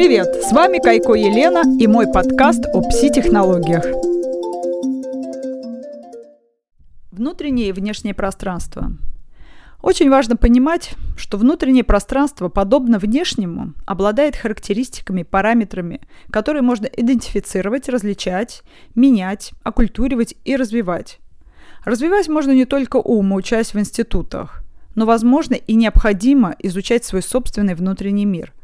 Привет! С вами Кайко Елена и мой подкаст о пси-технологиях. Внутреннее и внешнее пространство. Очень важно понимать, что внутреннее пространство, подобно внешнему, обладает характеристиками, параметрами, которые можно идентифицировать, различать, менять, оккультуривать и развивать. Развивать можно не только ум, учась в институтах, но возможно и необходимо изучать свой собственный внутренний мир –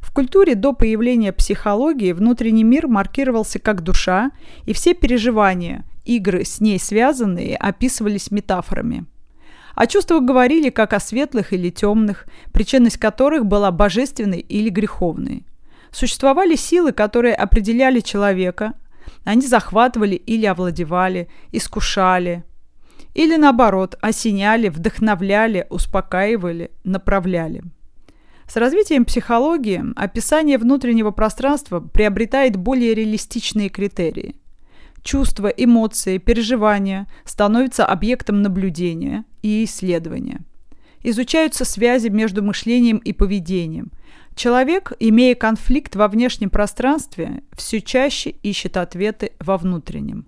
в культуре до появления психологии внутренний мир маркировался как душа, и все переживания, игры с ней связанные, описывались метафорами. О чувствах говорили как о светлых или темных, причинность которых была божественной или греховной. Существовали силы, которые определяли человека, они захватывали или овладевали, искушали, или наоборот, осеняли, вдохновляли, успокаивали, направляли. С развитием психологии описание внутреннего пространства приобретает более реалистичные критерии. Чувства, эмоции, переживания становятся объектом наблюдения и исследования. Изучаются связи между мышлением и поведением. Человек, имея конфликт во внешнем пространстве, все чаще ищет ответы во внутреннем.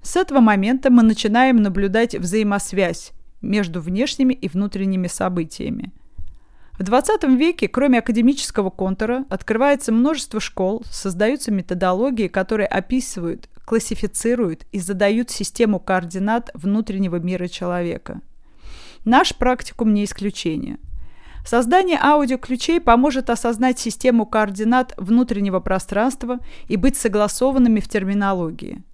С этого момента мы начинаем наблюдать взаимосвязь между внешними и внутренними событиями – в 20 веке, кроме академического контура, открывается множество школ, создаются методологии, которые описывают, классифицируют и задают систему координат внутреннего мира человека. Наш практикум не исключение. Создание аудиоключей поможет осознать систему координат внутреннего пространства и быть согласованными в терминологии.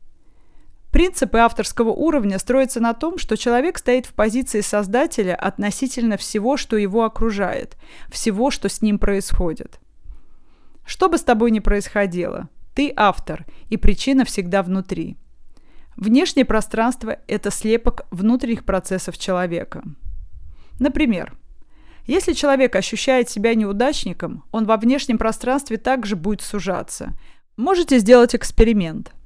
Принципы авторского уровня строятся на том, что человек стоит в позиции создателя относительно всего, что его окружает, всего, что с ним происходит. Что бы с тобой ни происходило, ты автор, и причина всегда внутри. Внешнее пространство – это слепок внутренних процессов человека. Например, если человек ощущает себя неудачником, он во внешнем пространстве также будет сужаться. Можете сделать эксперимент –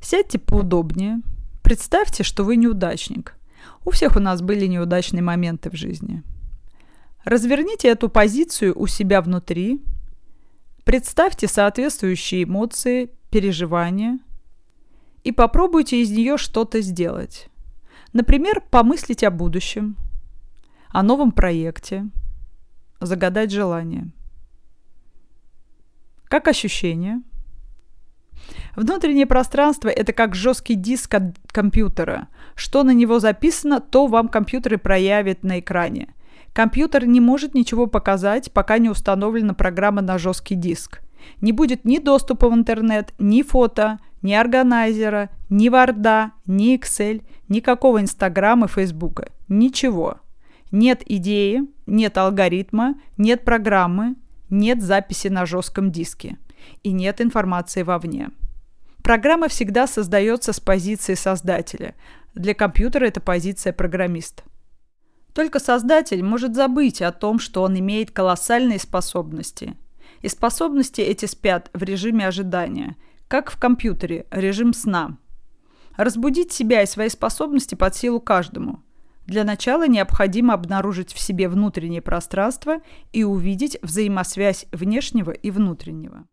Сядьте поудобнее. Представьте, что вы неудачник. У всех у нас были неудачные моменты в жизни. Разверните эту позицию у себя внутри. Представьте соответствующие эмоции, переживания и попробуйте из нее что-то сделать. Например, помыслить о будущем, о новом проекте, загадать желание. Как ощущения? Внутреннее пространство – это как жесткий диск от компьютера. Что на него записано, то вам компьютер и проявит на экране. Компьютер не может ничего показать, пока не установлена программа на жесткий диск. Не будет ни доступа в интернет, ни фото, ни органайзера, ни Варда, ни Excel, никакого Инстаграма и Фейсбука. Ничего. Нет идеи, нет алгоритма, нет программы, нет записи на жестком диске. И нет информации вовне. Программа всегда создается с позиции создателя. Для компьютера это позиция программиста. Только создатель может забыть о том, что он имеет колоссальные способности. И способности эти спят в режиме ожидания, как в компьютере, режим сна. Разбудить себя и свои способности под силу каждому. Для начала необходимо обнаружить в себе внутреннее пространство и увидеть взаимосвязь внешнего и внутреннего.